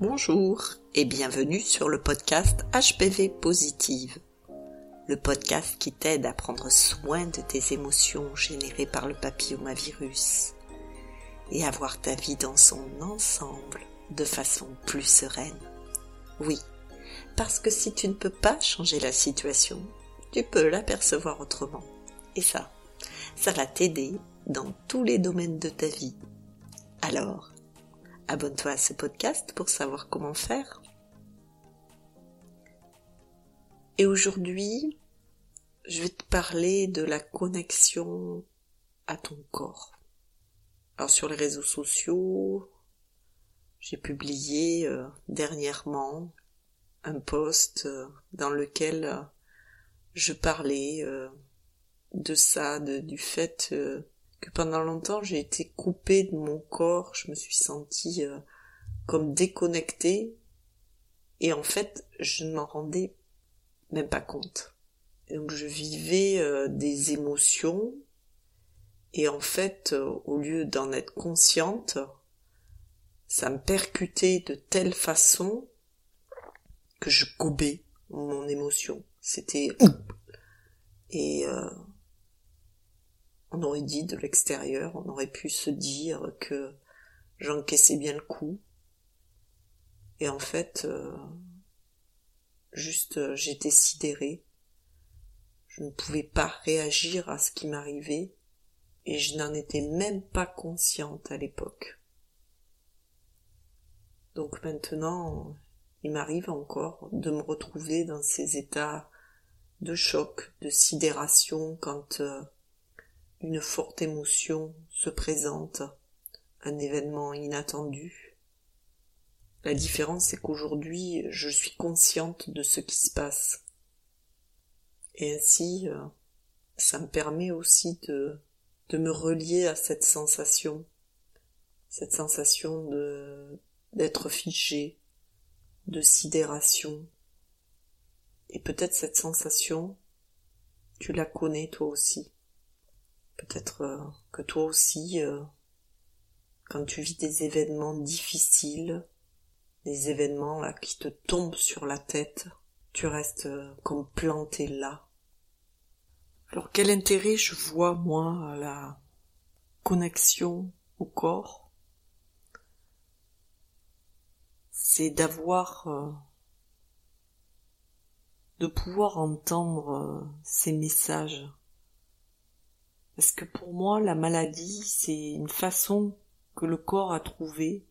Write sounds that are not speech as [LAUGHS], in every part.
Bonjour et bienvenue sur le podcast HPV Positive, le podcast qui t'aide à prendre soin de tes émotions générées par le papillomavirus et à voir ta vie dans son ensemble de façon plus sereine. Oui, parce que si tu ne peux pas changer la situation, tu peux l'apercevoir autrement. Et ça, ça va t'aider dans tous les domaines de ta vie. Alors, Abonne-toi à ce podcast pour savoir comment faire. Et aujourd'hui, je vais te parler de la connexion à ton corps. Alors sur les réseaux sociaux, j'ai publié euh, dernièrement un post euh, dans lequel euh, je parlais de ça, du fait que pendant longtemps j'ai été coupée de mon corps, je me suis sentie euh, comme déconnectée et en fait je ne m'en rendais même pas compte. donc je vivais euh, des émotions et en fait euh, au lieu d'en être consciente, ça me percutait de telle façon que je gobais mon émotion. C'était et on aurait dit de l'extérieur, on aurait pu se dire que j'encaissais bien le coup. Et en fait, euh, juste euh, j'étais sidérée. Je ne pouvais pas réagir à ce qui m'arrivait et je n'en étais même pas consciente à l'époque. Donc maintenant, il m'arrive encore de me retrouver dans ces états de choc, de sidération quand euh, une forte émotion se présente, un événement inattendu. La différence c'est qu'aujourd'hui je suis consciente de ce qui se passe. Et ainsi, euh, ça me permet aussi de, de me relier à cette sensation, cette sensation de, d'être figé, de sidération. Et peut-être cette sensation, tu la connais toi aussi. Peut-être euh, que toi aussi, euh, quand tu vis des événements difficiles, des événements là qui te tombent sur la tête, tu restes euh, comme planté là. Alors quel intérêt je vois moi à la connexion au corps? C'est d'avoir de pouvoir entendre ces messages parce que pour moi, la maladie, c'est une façon que le corps a trouvé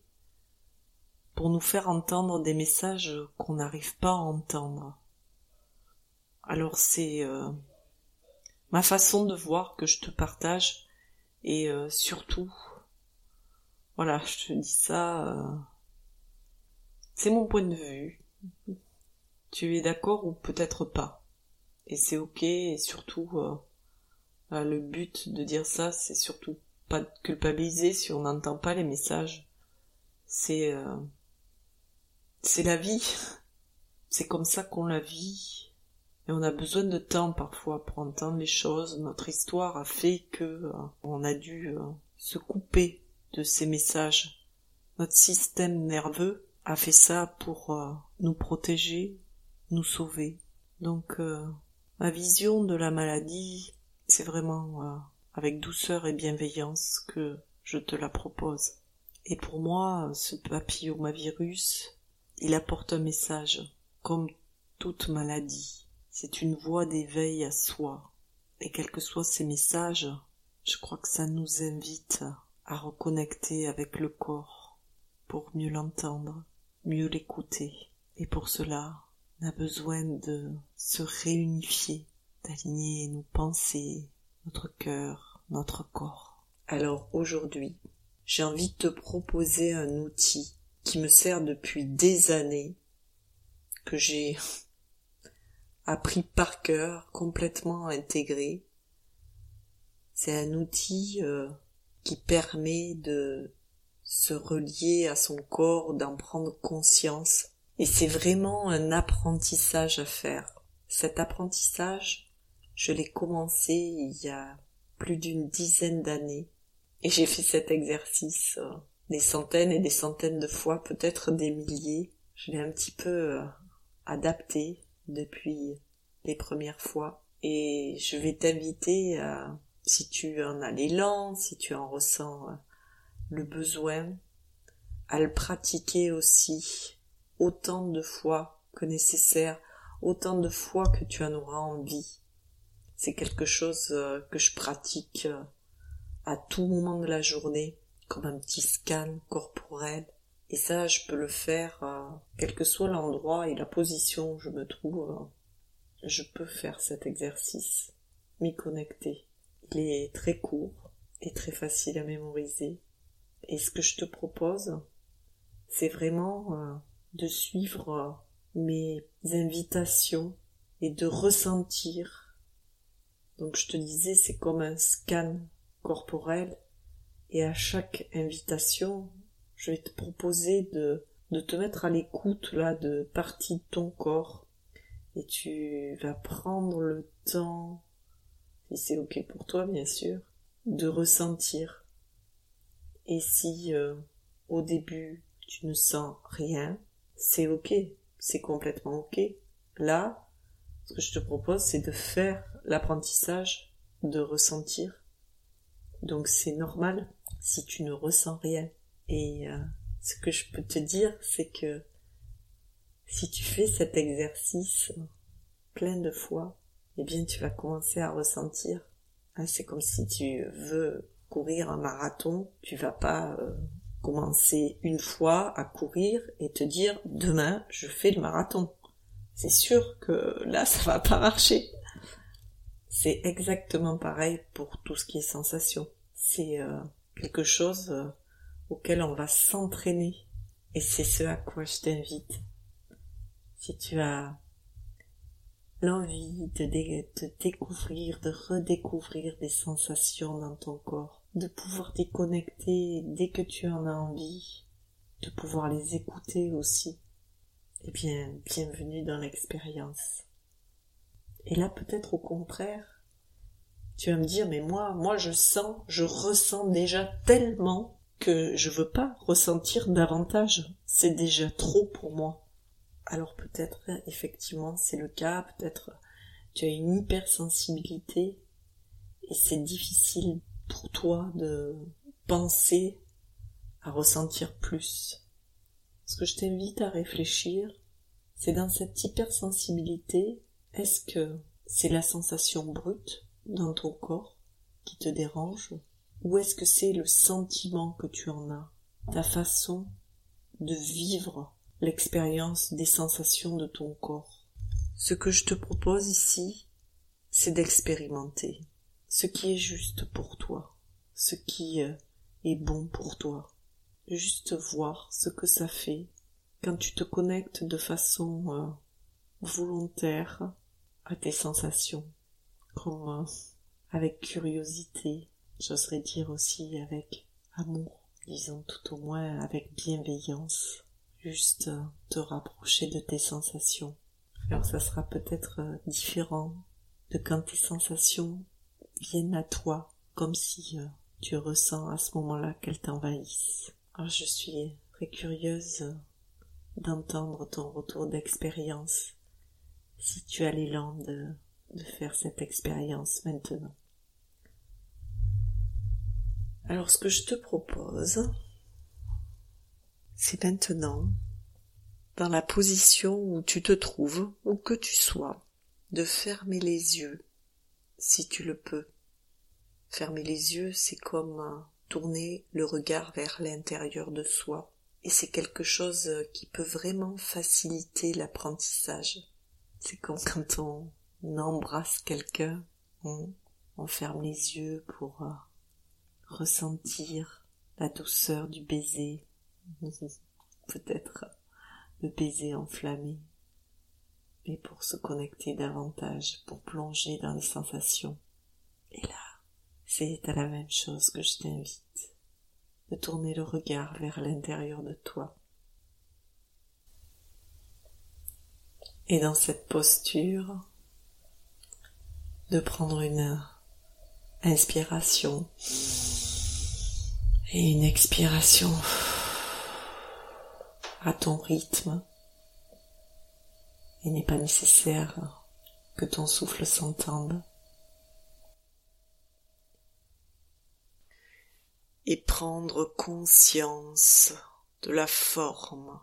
pour nous faire entendre des messages qu'on n'arrive pas à entendre. Alors c'est euh, ma façon de voir que je te partage et euh, surtout, voilà, je te dis ça, euh, c'est mon point de vue. Tu es d'accord ou peut-être pas? Et c'est ok et surtout le but de dire ça, c'est surtout pas de culpabiliser si on n'entend pas les messages. C'est euh, c'est la vie. [LAUGHS] C'est comme ça qu'on la vit. Et on a besoin de temps parfois pour entendre les choses. Notre histoire a fait que euh, on a dû se couper de ces messages. Notre système nerveux a fait ça pour nous protéger, nous sauver. Donc ma vision de la maladie, c'est vraiment euh, avec douceur et bienveillance que je te la propose. Et pour moi, ce papillomavirus, il apporte un message, comme toute maladie. C'est une voie d'éveil à soi. Et quels que soient ces messages, je crois que ça nous invite à reconnecter avec le corps pour mieux l'entendre, mieux l'écouter. Et pour cela, on a besoin de se réunifier d'aligner nos pensées, notre cœur, notre corps. Alors aujourd'hui, j'ai envie de te proposer un outil qui me sert depuis des années, que j'ai [LAUGHS] appris par cœur, complètement intégré. C'est un outil euh, qui permet de se relier à son corps, d'en prendre conscience. Et c'est vraiment un apprentissage à faire. Cet apprentissage, je l'ai commencé il y a plus d'une dizaine d'années et j'ai fait cet exercice euh, des centaines et des centaines de fois, peut-être des milliers. Je l'ai un petit peu euh, adapté depuis les premières fois. Et je vais t'inviter si tu en as l'élan, si tu en ressens euh, le besoin, à le pratiquer aussi autant de fois que nécessaire, autant de fois que tu en auras envie. C'est quelque chose euh, que je pratique euh, à tout moment de la journée, comme un petit scan corporel. Et ça, je peux le faire, quel que soit l'endroit et la position où je me trouve. Je peux faire cet exercice, m'y connecter. Il est très court et très facile à mémoriser. Et ce que je te propose, c'est vraiment euh, de suivre euh, mes invitations et de ressentir. Donc je te disais, c'est comme un scan corporel et à chaque invitation, je vais te proposer de, de te mettre à l'écoute là de parties de ton corps et tu vas prendre le temps, si c'est ok pour toi bien sûr, de ressentir. Et si euh, au début tu ne sens rien, c'est ok, c'est complètement ok. Là, ce que je te propose, c'est de faire l'apprentissage de ressentir. Donc c'est normal si tu ne ressens rien. Et euh, ce que je peux te dire, c'est que si tu fais cet exercice plein de fois, eh bien tu vas commencer à ressentir. Hein, c'est comme si tu veux courir un marathon, tu vas pas euh, commencer une fois à courir et te dire demain je fais le marathon. C'est sûr que là ça va pas marcher. C'est exactement pareil pour tout ce qui est sensation. C'est euh, quelque chose euh, auquel on va s'entraîner et c'est ce à quoi je t'invite si tu as l'envie de, de, découvrir, de redécouvrir des sensations dans ton corps, de pouvoir t'y connecter dès que tu en as envie, de pouvoir les écouter aussi, eh bien, bienvenue dans l'expérience. Et là, peut-être au contraire, tu vas me dire, mais moi, moi, je sens, je ressens déjà tellement que je veux pas ressentir davantage. C'est déjà trop pour moi alors peut-être effectivement c'est le cas, peut-être tu as une hypersensibilité et c'est difficile pour toi de penser à ressentir plus. Ce que je t'invite à réfléchir, c'est dans cette hypersensibilité, est-ce que c'est la sensation brute dans ton corps qui te dérange ou est-ce que c'est le sentiment que tu en as, ta façon de vivre l'expérience des sensations de ton corps? Ce que je te propose ici, c'est d'expérimenter ce qui est juste pour toi, ce qui euh, est bon pour toi. Juste voir ce que ça fait quand tu te connectes de façon euh, volontaire à tes sensations, comme avec curiosité, j'oserais dire aussi avec amour, disons tout au moins avec bienveillance juste te rapprocher de tes sensations. Alors ça sera peut-être euh, différent de quand tes sensations viennent à toi, comme si euh, tu ressens à ce moment-là qu'elles t'envahissent. Alors je suis très curieuse d'entendre ton retour d'expérience, si tu as l'élan de, faire cette expérience maintenant. Alors ce que je te propose, c'est maintenant, dans la position où tu te trouves, où que tu sois, de fermer les yeux, si tu le peux. Fermer les yeux, c'est comme tourner le regard vers l'intérieur de soi. Et c'est quelque chose qui peut vraiment faciliter l'apprentissage. C'est comme quand on embrasse quelqu'un, on, ferme les yeux pour euh, ressentir la douceur du baiser, [LAUGHS] peut-être le baiser enflammé, mais pour se connecter davantage, pour plonger dans les sensations. Et là, c'est à la même chose que je t'invite, de tourner le regard vers l'intérieur de toi. Et dans cette posture, de prendre une inspiration Et une expiration à ton rythme. Il n'est pas nécessaire que ton souffle s'entende. Et prendre conscience de la forme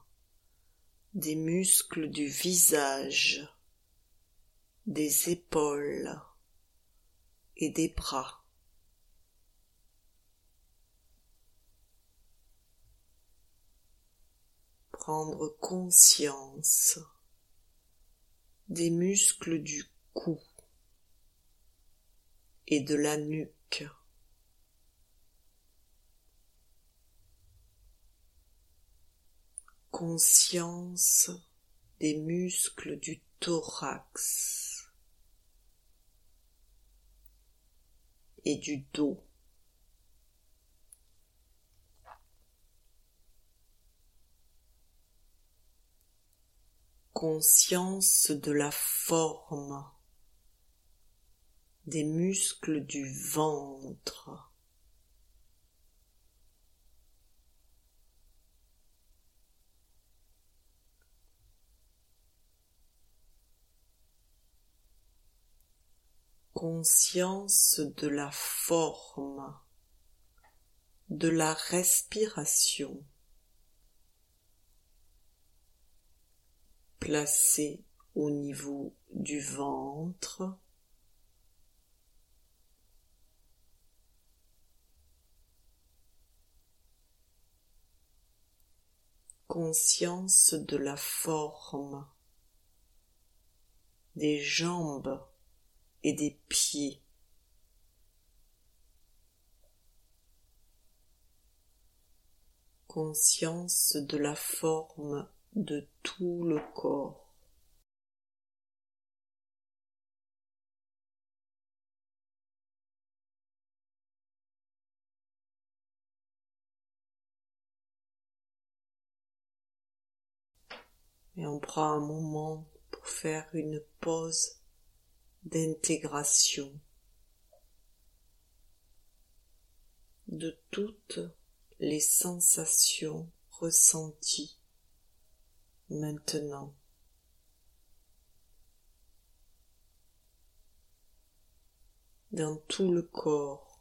des muscles du visage, des épaules et des bras. Prendre conscience des muscles du cou et de la nuque. Conscience des muscles du thorax et du dos. Conscience de la forme des muscles du ventre. Conscience de la forme, de la respiration, placée au niveau du ventre, conscience de la forme des jambes et des pieds. Conscience de la forme de tout le corps. Et on prend un moment pour faire une pause d'intégration de toutes les sensations ressenties maintenant. dans tout le corps.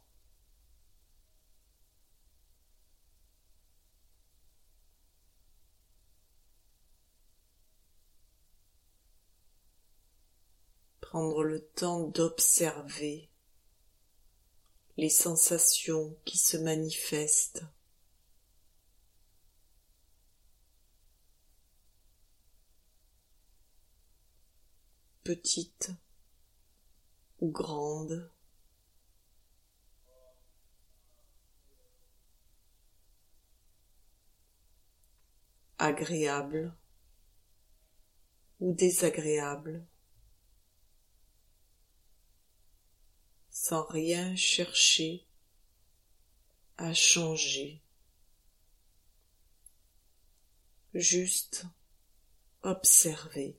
Prendre le temps d'observer les sensations qui se manifestent. petites ou grandes. agréables ou désagréables. Sans rien chercher à changer. Juste observer.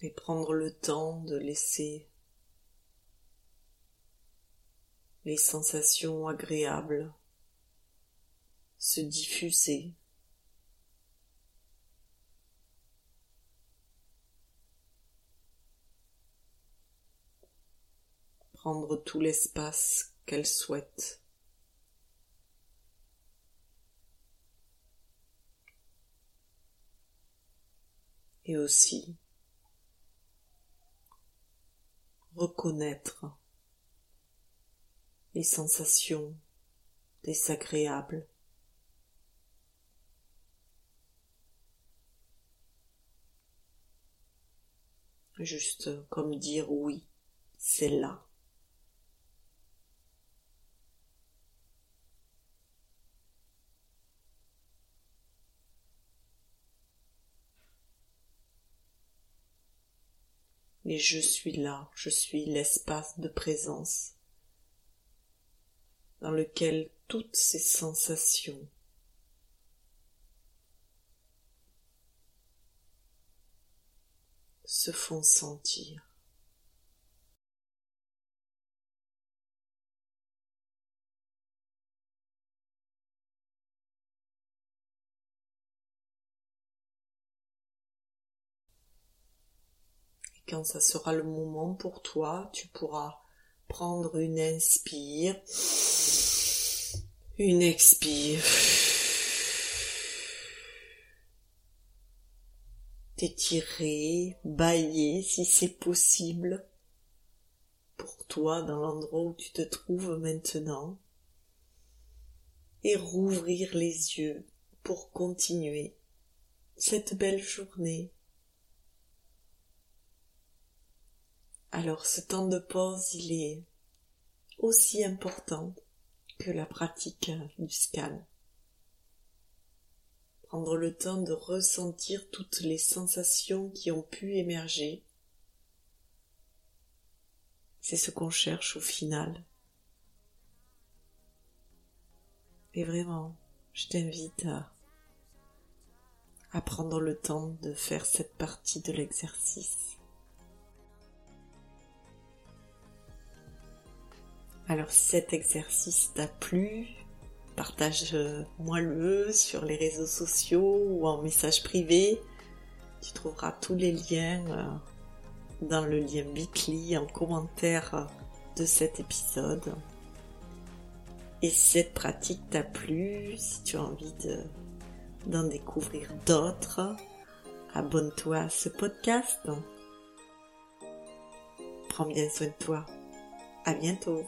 Et prendre le temps de laisser les sensations agréables se diffuser. Prendre tout l'espace qu'elle souhaite. Et aussi reconnaître les sensations désagréables. Juste comme dire oui, c'est là. Et je suis là, je suis l'espace de présence. dans lequel toutes ces sensations se font sentir. Quand ça sera le moment pour toi, tu pourras prendre une inspire, une expire. T'étirer, bailler si c'est possible pour toi dans l'endroit où tu te trouves maintenant et rouvrir les yeux pour continuer cette belle journée. Alors ce temps de pause, il est aussi important que la pratique du scan. Prendre le temps de ressentir toutes les sensations qui ont pu émerger. C'est ce qu'on cherche au final. Et vraiment, je t'invite à, à prendre le temps de faire cette partie de l'exercice. Alors si cet exercice t'a plu, partage-moi-le sur les réseaux sociaux ou en message privé. Tu trouveras tous les liens euh, dans le lien Bitly en commentaire de cet épisode. Et si cette pratique t'a plu, si tu as envie d'en découvrir d'autres, abonne-toi à ce podcast. Prends bien soin de toi. À bientôt.